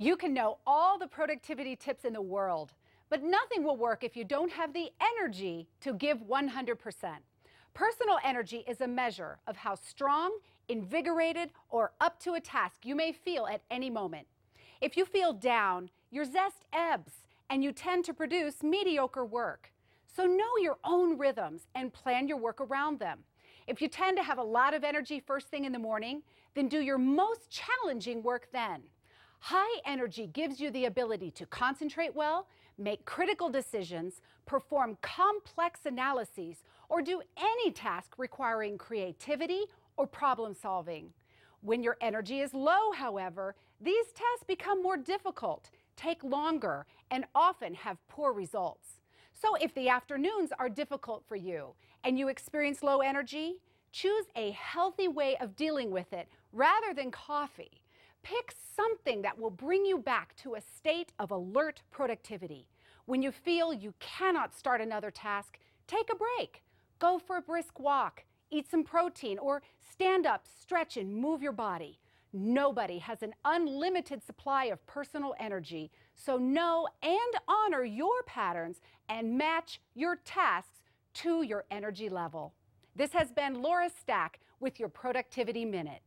You can know all the productivity tips in the world, but nothing will work if you don't have the energy to give 100%. Personal energy is a measure of how strong, invigorated, or up to a task you may feel at any moment. If you feel down, your zest ebbs and you tend to produce mediocre work. So know your own rhythms and plan your work around them. If you tend to have a lot of energy first thing in the morning, then do your most challenging work then. High energy gives you the ability to concentrate well, make critical decisions, perform complex analyses, or do any task requiring creativity or problem solving. When your energy is low, however, these tasks become more difficult, take longer, and often have poor results. So if the afternoons are difficult for you and you experience low energy, choose a healthy way of dealing with it rather than coffee. Pick something that will bring you back to a state of alert productivity. When you feel you cannot start another task, take a break. Go for a brisk walk, eat some protein, or stand up, stretch, and move your body. Nobody has an unlimited supply of personal energy, so know and honor your patterns and match your tasks to your energy level. This has been Laura Stack with your Productivity Minute.